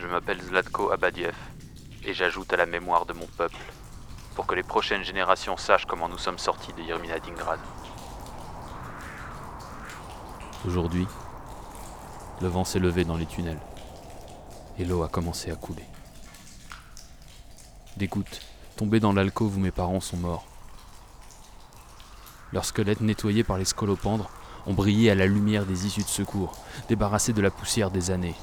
Je m'appelle Zlatko Abadiev et j'ajoute à la mémoire de mon peuple pour que les prochaines générations sachent comment nous sommes sortis de Yerminadingrad. Aujourd'hui, le vent s'est levé dans les tunnels et l'eau a commencé à couler. Des gouttes tombées dans l'alcôve où mes parents sont morts. Leurs squelettes nettoyés par les scolopendres ont brillé à la lumière des issues de secours, débarrassés de la poussière des années.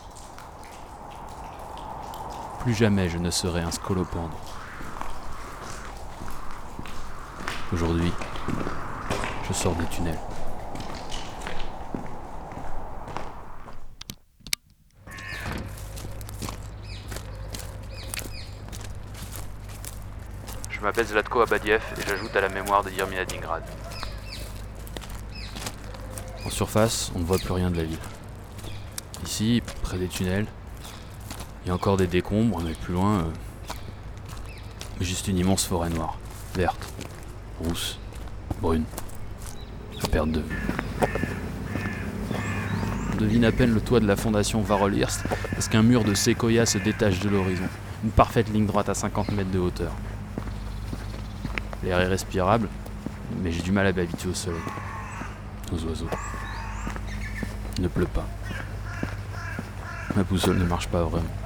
Plus jamais je ne serai un scolopendre. Aujourd'hui, je sors des tunnels. Je m'appelle Zlatko Abadiev et j'ajoute à la mémoire de Yerminadingrad. En surface, on ne voit plus rien de la ville. Ici, près des tunnels, il y a encore des décombres, mais plus loin, euh, juste une immense forêt noire, verte, rousse, brune, à perte de vue. On devine à peine le toit de la fondation Varolhirst parce qu'un mur de séquoia se détache de l'horizon, une parfaite ligne droite à 50 mètres de hauteur. L'air est respirable, mais j'ai du mal à m'habituer au soleil, aux oiseaux. Il ne pleut pas. Ma boussole ne marche pas vraiment.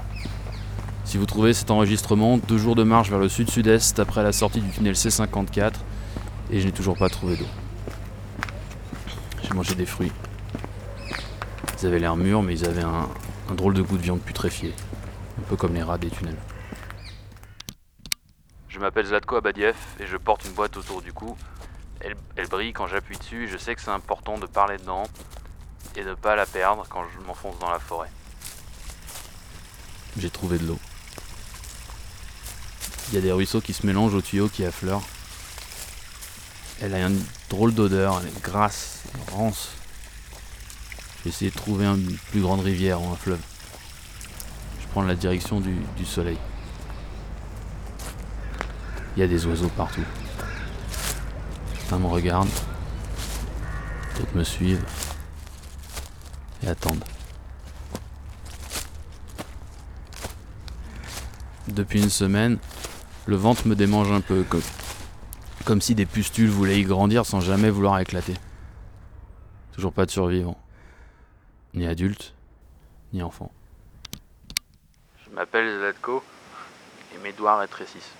Si vous trouvez cet enregistrement, deux jours de marche vers le sud-sud-est après la sortie du tunnel C54, et je n'ai toujours pas trouvé d'eau. J'ai mangé des fruits. Ils avaient l'air mûrs, mais ils avaient un, drôle de goût de viande putréfiée, un peu comme les rats des tunnels. Je m'appelle Zlatko Abadiev et je porte une boîte autour du cou. Elle, elle brille quand j'appuie dessus et je sais que c'est important de parler dedans et de ne pas la perdre quand je m'enfonce dans la forêt. J'ai trouvé de l'eau. Il y a des ruisseaux qui se mélangent aux tuyaux qui affleurent. Elle a une drôle d'odeur, elle est grasse, rance. J'ai essayé de trouver une plus grande rivière ou un fleuve. Je prends la direction du, soleil. Il y a des oiseaux partout. Certains me regardent, d'autres me suivent et attendent. Depuis une semaine, le ventre me démange un peu, comme, comme si des pustules voulaient y grandir sans jamais vouloir éclater. Toujours pas de survivants. Ni adultes, ni enfants. Je m'appelle Zlatko et mes doigts rétrécissent.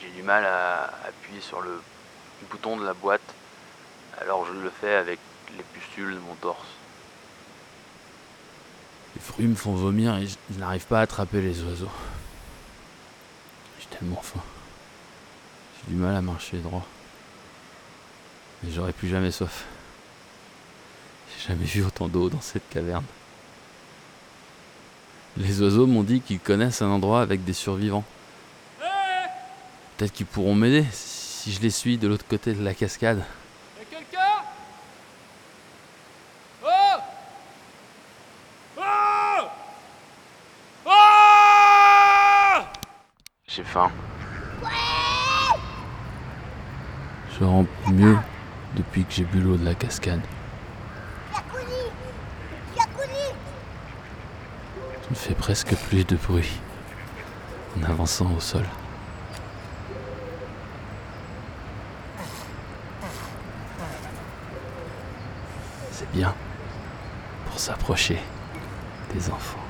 J'ai du mal à appuyer sur le bouton de la boîte, alors je le fais avec les pustules de mon torse. Les fruits me font vomir et je, je n'arrive pas à attraper les oiseaux. J'ai du mal à marcher droit. Mais j'aurai plus jamais soif. J'ai jamais vu autant d'eau dans cette caverne. Les oiseaux m'ont dit qu'ils connaissent un endroit avec des survivants. Peut-être qu'ils pourront m'aider si je les suis de l'autre côté de la cascade. Faim. Je rampe mieux depuis que j'ai bu l'eau de la cascade. Je ne fais presque plus de bruit en avançant au sol. C'est bien pour s'approcher des enfants.